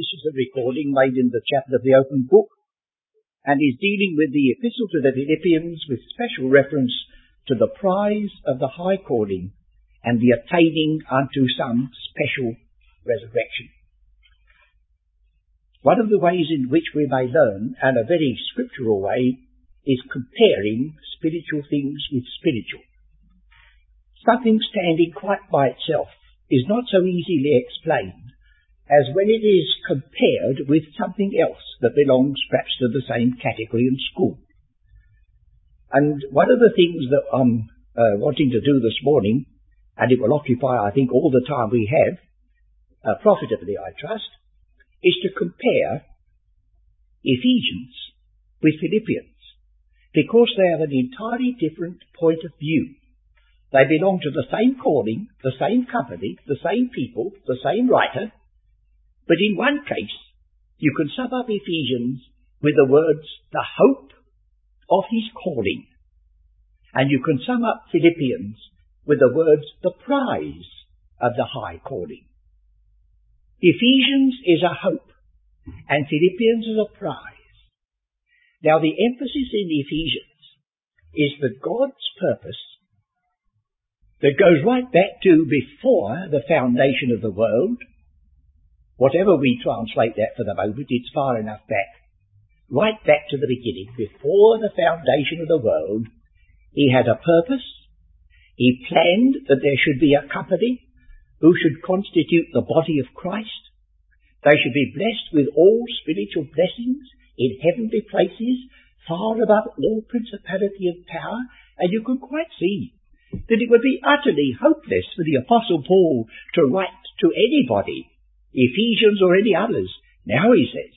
This is a recording made in the chapel of the open book and is dealing with the epistle to the Philippians with special reference to the prize of the high calling and the attaining unto some special resurrection. One of the ways in which we may learn, and a very scriptural way, is comparing spiritual things with spiritual. Something standing quite by itself is not so easily explained as when it is compared with something else that belongs perhaps to the same category and school. And one of the things that I'm uh, wanting to do this morning, and it will occupy, I think, all the time we have, uh, profitably, I trust, is to compare Ephesians with Philippians, because they have an entirely different point of view. They belong to the same calling, the same company, the same people, the same writer, but in one case, you can sum up Ephesians with the words, the hope of his calling. And you can sum up Philippians with the words, the prize of the high calling. Ephesians is a hope, and Philippians is a prize. Now the emphasis in Ephesians is that God's purpose that goes right back to before the foundation of the world Whatever we translate that for the moment, it's far enough back. Right back to the beginning, before the foundation of the world, he had a purpose. He planned that there should be a company who should constitute the body of Christ. They should be blessed with all spiritual blessings in heavenly places, far above all principality of power, and you can quite see that it would be utterly hopeless for the Apostle Paul to write to anybody Ephesians or any others. Now he says,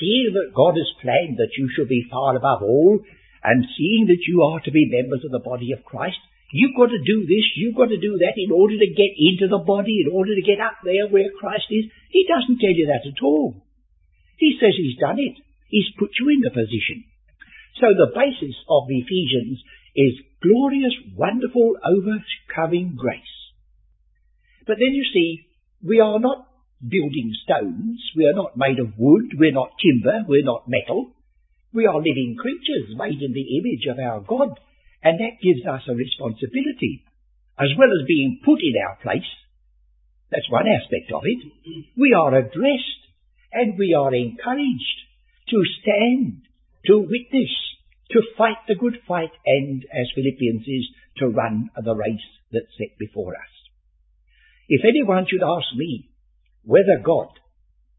seeing that God has planned that you shall be far above all, and seeing that you are to be members of the body of Christ, you've got to do this, you've got to do that in order to get into the body, in order to get up there where Christ is. He doesn't tell you that at all. He says he's done it. He's put you in the position. So the basis of Ephesians is glorious, wonderful, overcoming grace. But then you see, we are not building stones. We are not made of wood. We're not timber. We're not metal. We are living creatures made in the image of our God. And that gives us a responsibility, as well as being put in our place. That's one aspect of it. We are addressed and we are encouraged to stand, to witness, to fight the good fight, and, as Philippians is, to run the race that's set before us. If anyone should ask me, whether God,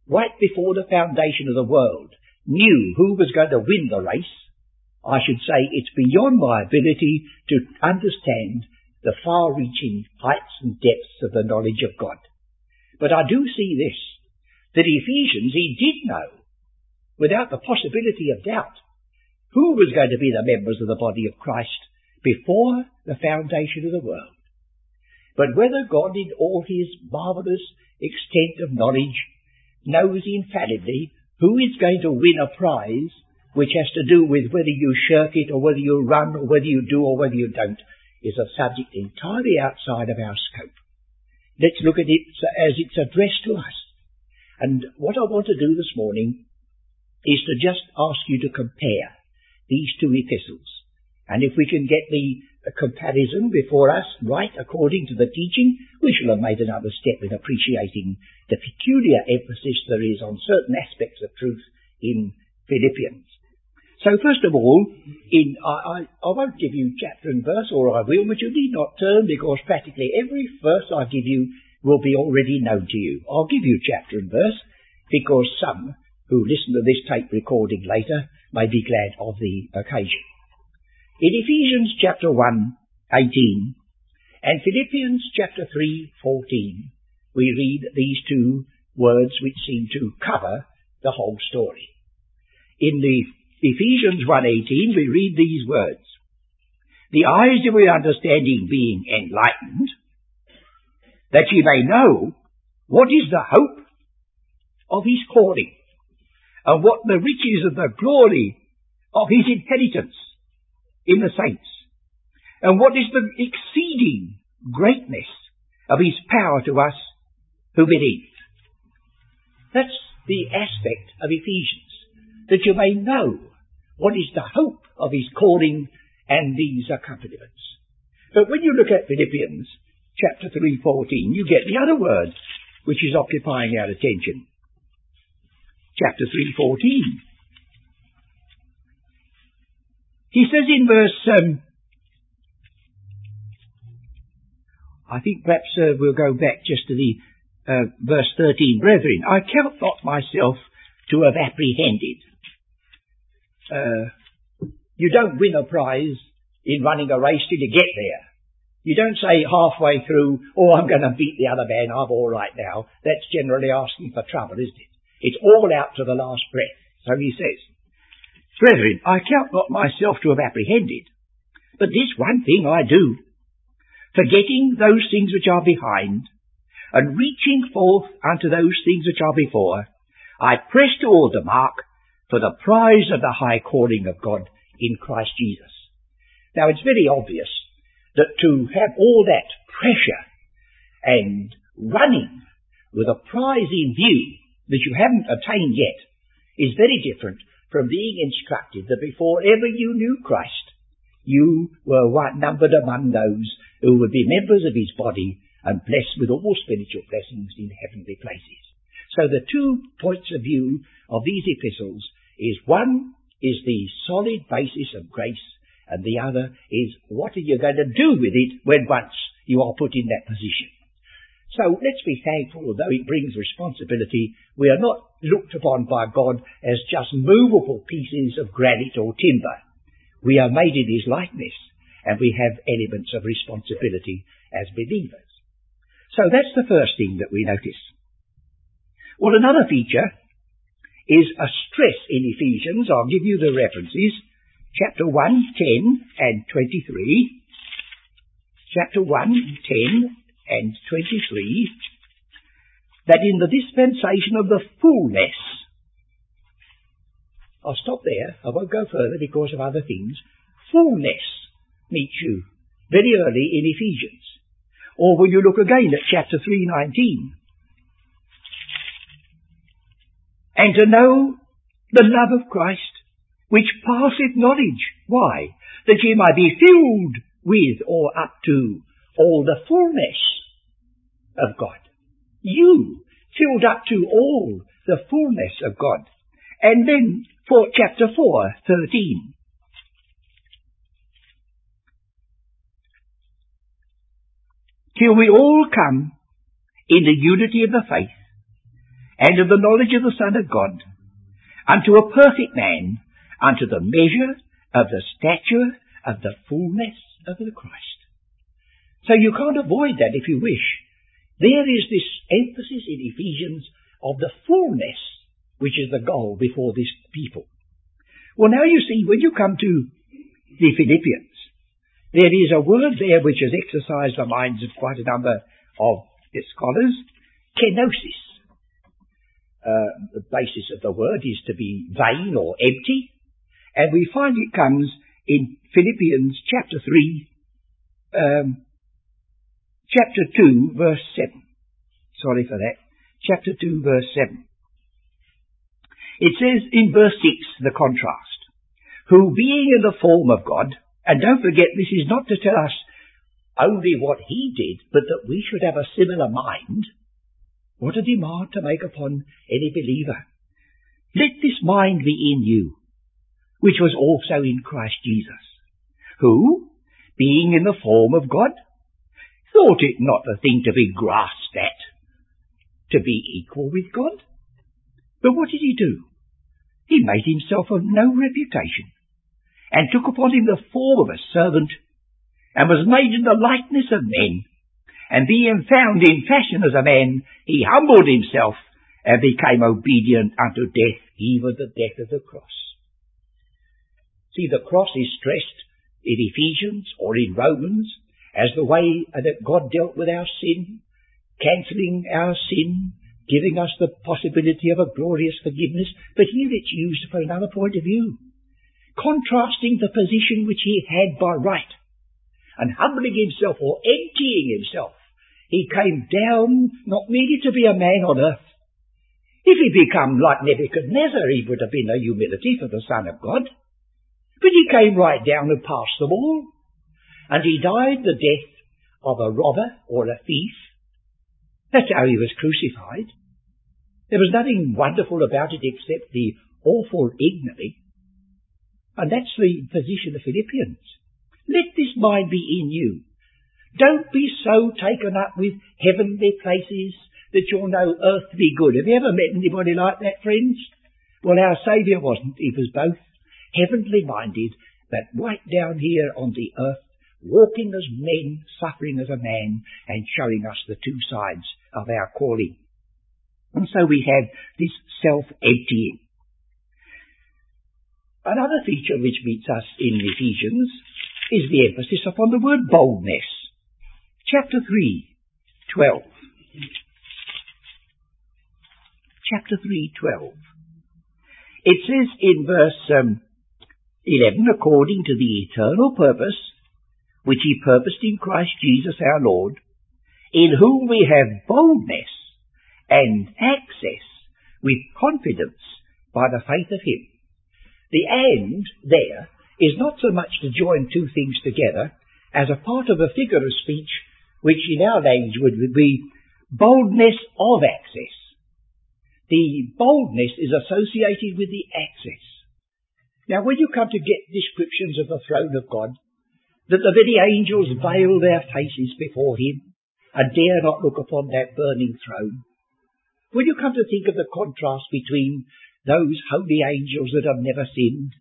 right before the foundation of the world, knew who was going to win the race, I should say it's beyond my ability to understand the far-reaching heights and depths of the knowledge of God. But I do see this, that Ephesians, he did know, without the possibility of doubt, who was going to be the members of the body of Christ before the foundation of the world. But whether God in all his marvellous extent of knowledge, knows infallibly who is going to win a prize which has to do with whether you shirk it or whether you run or whether you do or whether you don't, is a subject entirely outside of our scope. Let's look at it as it's addressed to us. And what I want to do this morning is to just ask you to compare these two epistles. And if we can get the a comparison before us, right according to the teaching, we shall have made another step in appreciating the peculiar emphasis there is on certain aspects of truth in Philippians. So first of all, in, I, I, I won't give you chapter and verse, or I will, but you need not turn because practically every verse I give you will be already known to you. I'll give you chapter and verse because some who listen to this tape recording later may be glad of the occasion. In Ephesians chapter 1, 18, and Philippians chapter 3, 14, we read these two words which seem to cover the whole story. In the Ephesians 1.18 we read these words, The eyes of your understanding being enlightened, that ye may know what is the hope of his calling, and what the riches of the glory of his inheritance in the saints? And what is the exceeding greatness of his power to us who believe? That's the aspect of Ephesians, that you may know what is the hope of his calling and these accompaniments. But when you look at Philippians chapter 3.14, you get the other word which is occupying our attention. Chapter 3.14. He says in verse, um, I think perhaps uh, we'll go back just to the uh, verse 13. Brethren, I count not myself to have apprehended. Uh, you don't win a prize in running a race till you get there. You don't say halfway through, oh, I'm going to beat the other man, I'm all right now. That's generally asking for trouble, isn't it? It's all out to the last breath. So he says, Brethren, I count not myself to have apprehended, but this one thing I do, forgetting those things which are behind, and reaching forth unto those things which are before, I press toward the mark for the prize of the high calling of God in Christ Jesus. Now it's very obvious that to have all that pressure and running with a prize in view that you haven't attained yet is very different from being instructed that before ever you knew Christ, you were numbered among those who would be members of his body and blessed with all spiritual blessings in heavenly places. So the two points of view of these epistles is one is the solid basis of grace and the other is what are you going to do with it when once you are put in that position. So let's be thankful, though it brings responsibility, we are not looked upon by God as just movable pieces of granite or timber. We are made in His likeness, and we have elements of responsibility as believers. So that's the first thing that we notice. Well, another feature is a stress in Ephesians. I'll give you the references chapter 1, 10 and 23, chapter 1, 10 and 23, that in the dispensation of the fullness, I'll stop there, I won't go further because of other things, fullness meets you very early in Ephesians. Or when you look again at chapter 3.19, and to know the love of Christ which passeth knowledge. Why? That ye might be filled with or up to all the fullness of God. You filled up to all the fullness of God. And then for chapter 4, 13. Till we all come in the unity of the faith and of the knowledge of the Son of God unto a perfect man, unto the measure of the stature of the fullness of the Christ. So you can't avoid that if you wish. There is this emphasis in Ephesians of the fullness, which is the goal before this people. Well, now you see, when you come to the Philippians, there is a word there which has exercised the minds of quite a number of scholars, kenosis. Uh, the basis of the word is to be vain or empty. And we find it comes in Philippians chapter 3, um, chapter 2, verse 7. Sorry for that. Chapter 2, verse 7. It says in verse 6, the contrast, who being in the form of God, and don't forget this is not to tell us only what he did, but that we should have a similar mind. What a demand to make upon any believer. Let this mind be in you, which was also in Christ Jesus, who, being in the form of God, thought it not a thing to be grasped at, to be equal with God. But what did he do? He made himself of no reputation, and took upon him the form of a servant, and was made in the likeness of men. And being found in fashion as a man, he humbled himself, and became obedient unto death, even the death of the cross. See, the cross is stressed in Ephesians or in Romans as the way that God dealt with our sin, cancelling our sin, giving us the possibility of a glorious forgiveness. But here it's used for another point of view, contrasting the position which he had by right and humbling himself or emptying himself. He came down not merely to be a man on earth. If he'd become like Nebuchadnezzar, he would have been a humility for the Son of God. But he came right down and passed them all. And he died the death of a robber or a thief. That's how he was crucified. There was nothing wonderful about it except the awful ignominy. And that's the position of Philippians. Let this mind be in you. Don't be so taken up with heavenly places that you're no earthly good. Have you ever met anybody like that, friends? Well, our Saviour wasn't. He was both heavenly minded, but right down here on the earth, walking as men, suffering as a man, and showing us the two sides of our calling. And so we have this self-emptying. Another feature which meets us in Ephesians is the emphasis upon the word boldness. Chapter 3, 12. Chapter 3, 12. It says in verse um, 11, according to the eternal purpose which he purposed in Christ Jesus our Lord, in whom we have boldness and access with confidence by the faith of him. The and there is not so much to join two things together as a part of a figure of speech which in our language would be boldness of access. The boldness is associated with the access. Now, when you come to get descriptions of the throne of God, that the very angels veil their faces before him and dare not look upon that burning throne, when you come to think of the contrast between those holy angels that have never sinned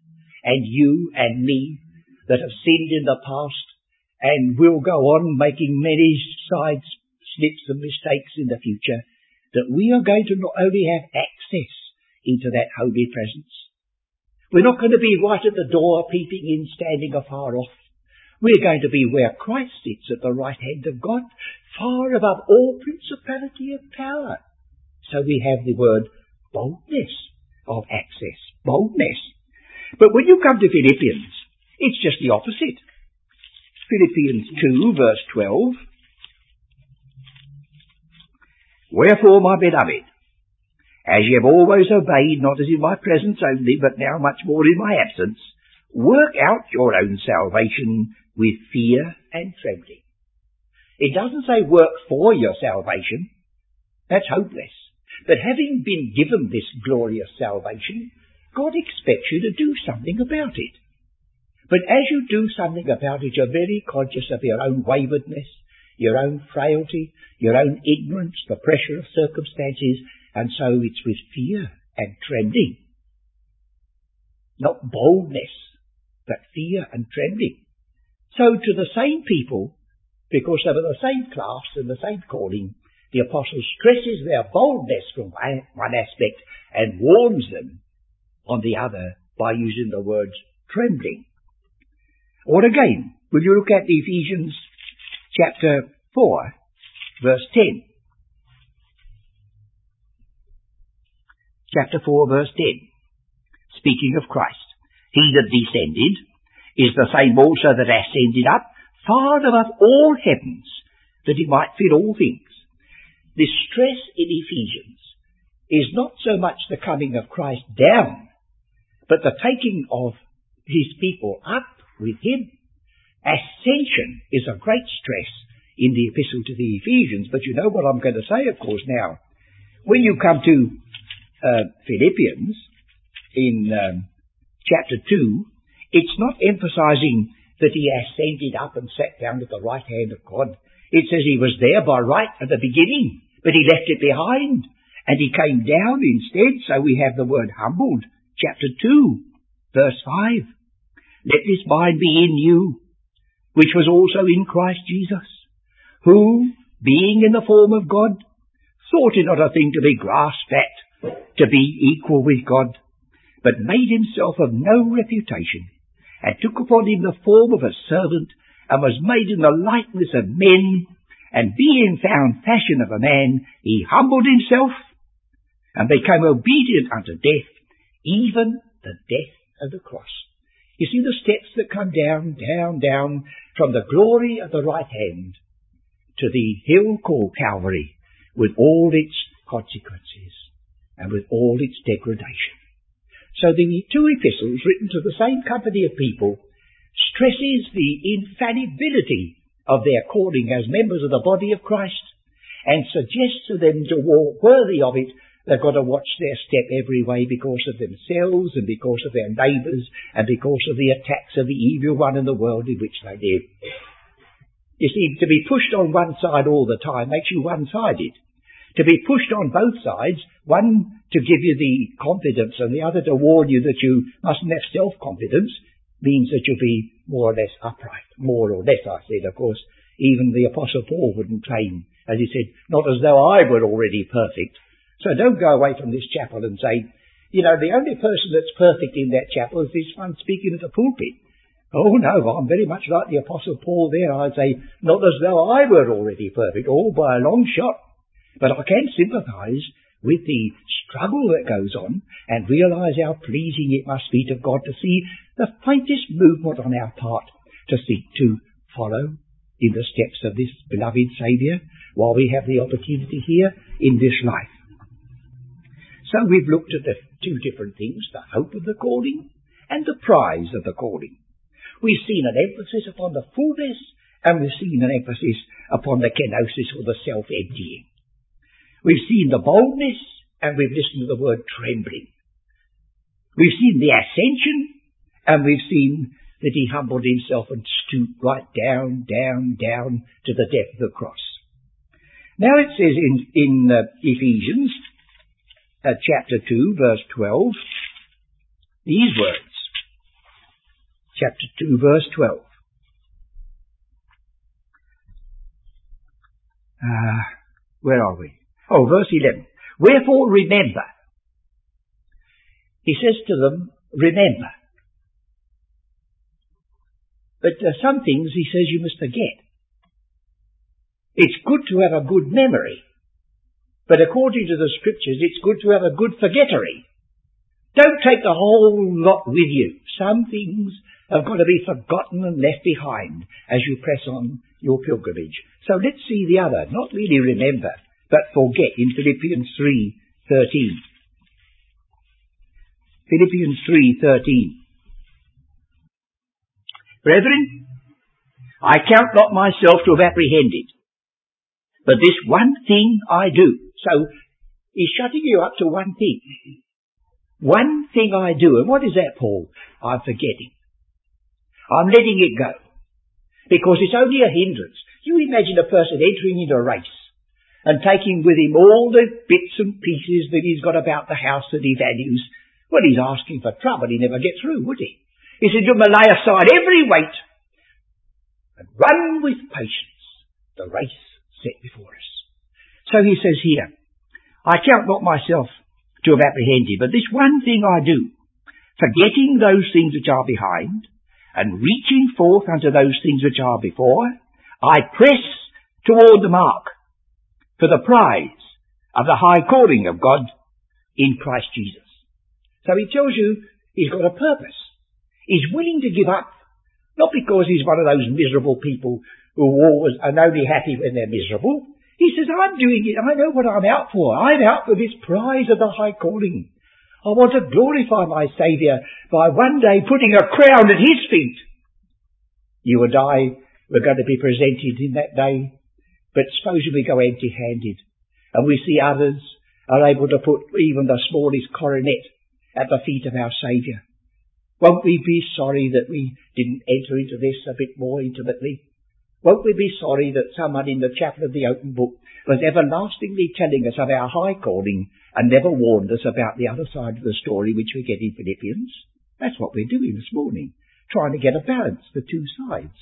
and you and me that have sinned in the past and will go on making many side slips and mistakes in the future, that we are going to not only have access into that holy presence, we're not going to be right at the door, peeping in, standing afar off. We're going to be where Christ sits at the right hand of God, far above all principality of power. So we have the word boldness of access. Boldness. But when you come to Philippians, it's just the opposite. Philippians 2 verse 12. Wherefore, my beloved, as ye have always obeyed, not as in my presence only, but now much more in my absence, work out your own salvation with fear and trembling. It doesn't say work for your salvation. That's hopeless. But having been given this glorious salvation, God expects you to do something about it. But as you do something about it, you're very conscious of your own waywardness, your own frailty, your own ignorance, the pressure of circumstances, and so it's with fear and trembling. Not boldness, but fear and trembling. So to the same people, because they were the same class and the same calling, the apostle stresses their boldness from one aspect and warns them on the other by using the words trembling. Or again, will you look at Ephesians chapter 4, verse 10. chapter 4 verse 10. Speaking of Christ. He that descended is the same also that ascended up far above all heavens that he might fill all things. The stress in Ephesians is not so much the coming of Christ down, but the taking of his people up with him. Ascension is a great stress in the epistle to the Ephesians, but you know what I'm going to say, of course, now. When you come to uh, Philippians in um, chapter 2, it's not emphasizing that he ascended up and sat down at the right hand of God. It says he was there by right at the beginning, but he left it behind and he came down instead. So we have the word humbled, chapter 2, verse 5. Let this mind be in you, which was also in Christ Jesus, who, being in the form of God, thought it not a thing to be grasped at, to be equal with God, but made himself of no reputation, and took upon him the form of a servant, and was made in the likeness of men, and being found fashion of a man, he humbled himself, and became obedient unto death, even the death of the cross. You see the steps that come down, down, down, from the glory of the right hand to the hill called Calvary, with all its consequences. and with all its degradation. So the two epistles written to the same company of people stresses the infallibility of their calling as members of the body of Christ and suggests to them to walk worthy of it They've got to watch their step every way because of themselves and because of their neighbours and because of the attacks of the evil one in the world in which they live. You see, to be pushed on one side all the time makes you one-sided. To be pushed on both sides, one to give you the confidence and the other to warn you that you mustn't have self-confidence, means that you'll be more or less upright. More or less, I said, of course. Even the Apostle Paul wouldn't claim, as he said, not as though I were already perfect. So don't go away from this chapel and say, you know, the only person that's perfect in that chapel is this one speaking at the pulpit. Oh no, I'm very much like the Apostle Paul there. I'd say, not as though I were already perfect, all by a long shot. But I can sympathise with the struggle that goes on and realise how pleasing it must be to God to see the faintest movement on our part to seek to follow in the steps of this beloved Saviour while we have the opportunity here in this life. So we've looked at the two different things, the hope of the calling and the prize of the calling. We've seen an emphasis upon the fullness and we've seen an emphasis upon the kenosis or the self-emptying. We've seen the boldness and we've listened to the word trembling. We've seen the ascension and we've seen that he humbled himself and stooped right down, down, down to the depth of the cross. Now it says in, in uh, Ephesians uh, chapter 2 verse 12 these words chapter 2, verse 12. Uh, where are we? Oh, verse 11. Wherefore remember. He says to them, remember. But uh, some things he says you must forget. It's good to have a good memory. But according to the scriptures, it's good to have a good forgettery. Don't take the whole lot with you. Some things have got to be forgotten and left behind as you press on your pilgrimage. So let's see the other, not really remember, but forget in Philippians 3:13. Philippians 3:13. Brethren, I count not myself to have apprehended, but this one thing I do. So he's shutting you up to one thing. One thing I do, and what is that, Paul? I'm forgetting. I'm letting it go. Because it's only a hindrance. You imagine a person entering into a race and taking with him all the bits and pieces that he's got about the house that he values. Well, he's asking for trouble. He'd never gets through, would he? He said, you must lay aside every weight and run with patience the race set before us. So he says here, I count not myself to have apprehended, but this one thing I do, forgetting those things which are behind and reaching forth unto those things which are before, I press toward the mark for the prize of the high calling of God in Christ Jesus. So he tells you he's got a purpose. He's willing to give up, not because he's one of those miserable people who always are only happy when they're miserable. He says, I'm doing it. I know what I'm out for. I'm out for this prize of the high calling. I want to glorify my Saviour by one day putting a crown at His feet. You and I were going to be presented in that day, but supposing we go empty-handed and we see others are able to put even the smallest coronet at the feet of our Saviour. Won't we be sorry that we didn't enter into this a bit more intimately? Won't we be sorry that someone in the chapel of the open book was everlastingly telling us of our high calling and never warned us about the other side of the story which we get in Philippians. That's what we're doing this morning, trying to get a balance, the two sides.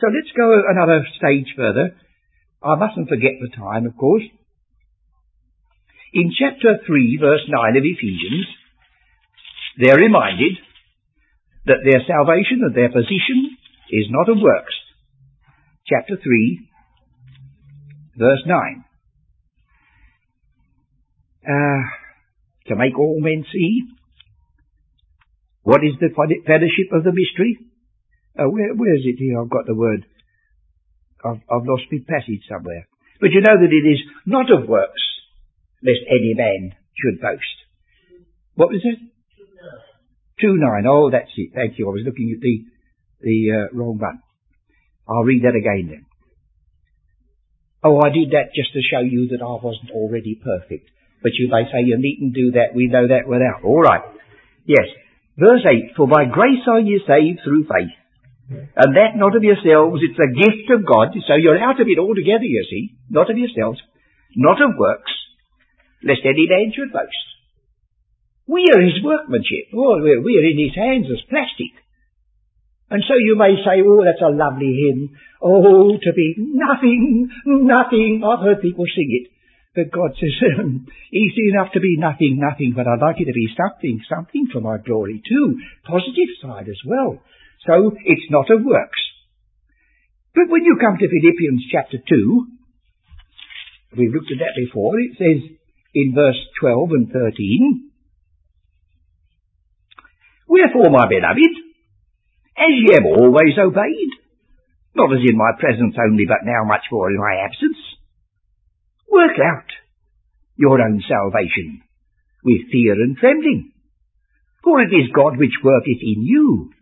So let's go another stage further. I mustn't forget the time, of course. In chapter 3, verse 9 of Ephesians, they're reminded that their salvation and their position is not of works. Chapter 3, verse 9 uh, to make all men see. What is the fellowship of the mystery? Uh, where, where is it here? I've got the word. I've, I've lost my passage somewhere. But you know that it is not of works, lest any man should boast. What was it? Two nine. Oh, that's it. Thank you. I was looking at the the uh, wrong one. I'll read that again then. Oh, I did that just to show you that I wasn't already perfect. But you may say you needn't do that. We know that without. All right. Yes. Verse 8. For by grace are ye saved through faith. And that not of yourselves, it's a gift of God. So you're out of it altogether, you see. Not of yourselves. Not of works. Lest any man should boast. We are his workmanship. Oh, we're, we're in his hands as plastic. And so you may say, oh, that's a lovely hymn. Oh, to be nothing, nothing. I've heard people sing it. But God says, um, easy enough to be nothing, nothing, but I'd like you to be something, something for my glory too. Positive side as well. So it's not of works. But when you come to Philippians chapter 2, we've looked at that before, it says in verse 12 and 13, Wherefore, my beloved, as ye have always obeyed, not as in my presence only, but now much more in my absence, work out your own salvation with fear and trembling. For it is God which worketh in you,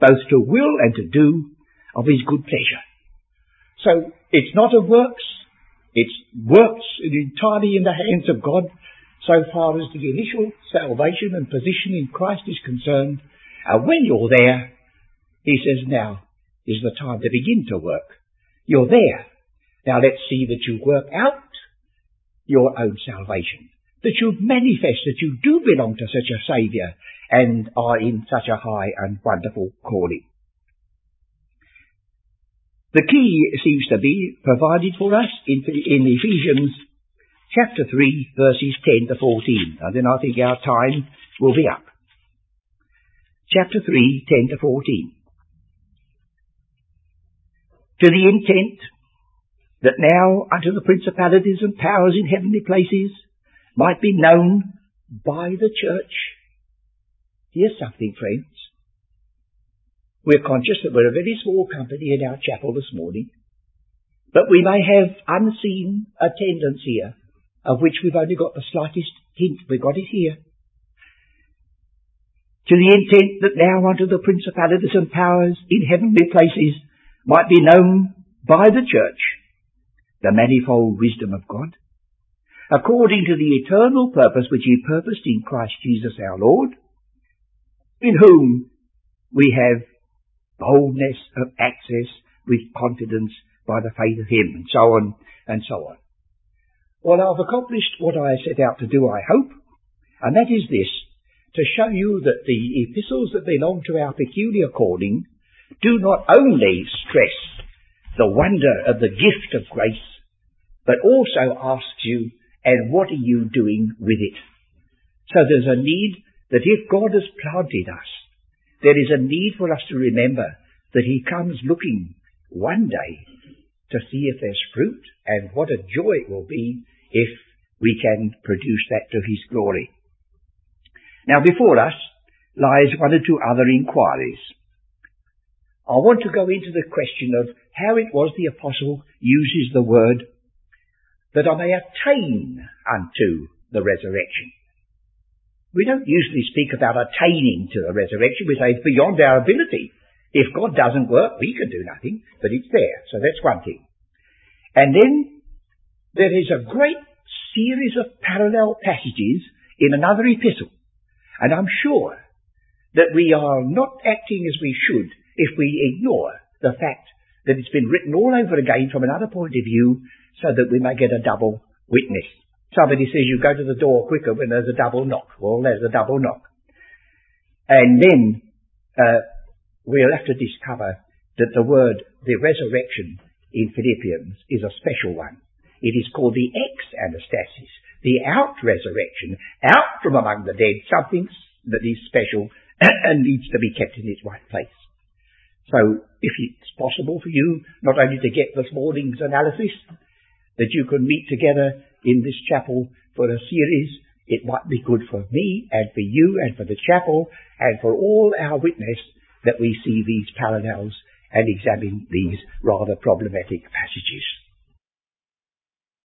both to will and to do of his good pleasure. So it's not of works, it's works entirely in the hands of God so far as the initial salvation and position in Christ is concerned. And when you're there, he says, now is the time to begin to work. You're there. Now let's see that you work out your own salvation. That you manifest that you do belong to such a Saviour and are in such a high and wonderful calling. The key seems to be provided for us in, in Ephesians chapter 3, verses 10 to 14. And then I think our time will be up. Chapter 3, 10 to 14. To the intent that now unto the principalities and powers in heavenly places might be known by the church. Here's something, friends. We're conscious that we're a very small company in our chapel this morning, but we may have unseen attendance here of which we've only got the slightest hint. We've got it here. To the intent that now unto the principalities and powers in heavenly places might be known by the church the manifold wisdom of God, according to the eternal purpose which he purposed in Christ Jesus our Lord, in whom we have boldness of access with confidence by the faith of him, and so on and so on. Well, I've accomplished what I set out to do, I hope, and that is this, to show you that the epistles that belong to our peculiar calling do not only stress the wonder of the gift of grace, but also asks you, and what are you doing with it? So there's a need that if God has planted us, there is a need for us to remember that He comes looking one day to see if there's fruit, and what a joy it will be if we can produce that to His glory. Now before us lies one or two other inquiries. I want to go into the question of how it was the apostle uses the word that I may attain unto the resurrection. We don't usually speak about attaining to the resurrection. We say it's beyond our ability. If God doesn't work, we can do nothing, but it's there. So that's one thing. And then there is a great series of parallel passages in another epistle. And I'm sure that we are not acting as we should if we ignore the fact that it's been written all over again from another point of view so that we may get a double witness. Somebody says you go to the door quicker when there's a double knock. Well, there's a double knock. And then uh, we'll have to discover that the word, the resurrection in Philippians is a special one. It is called the ex-anastasis, the out-resurrection, out from among the dead, something that is special and needs to be kept in its right place. So, if it's possible for you not only to get this morning's analysis, that you can meet together in this chapel for a series, it might be good for me and for you and for the chapel and for all our witness that we see these parallels and examine these rather problematic passages.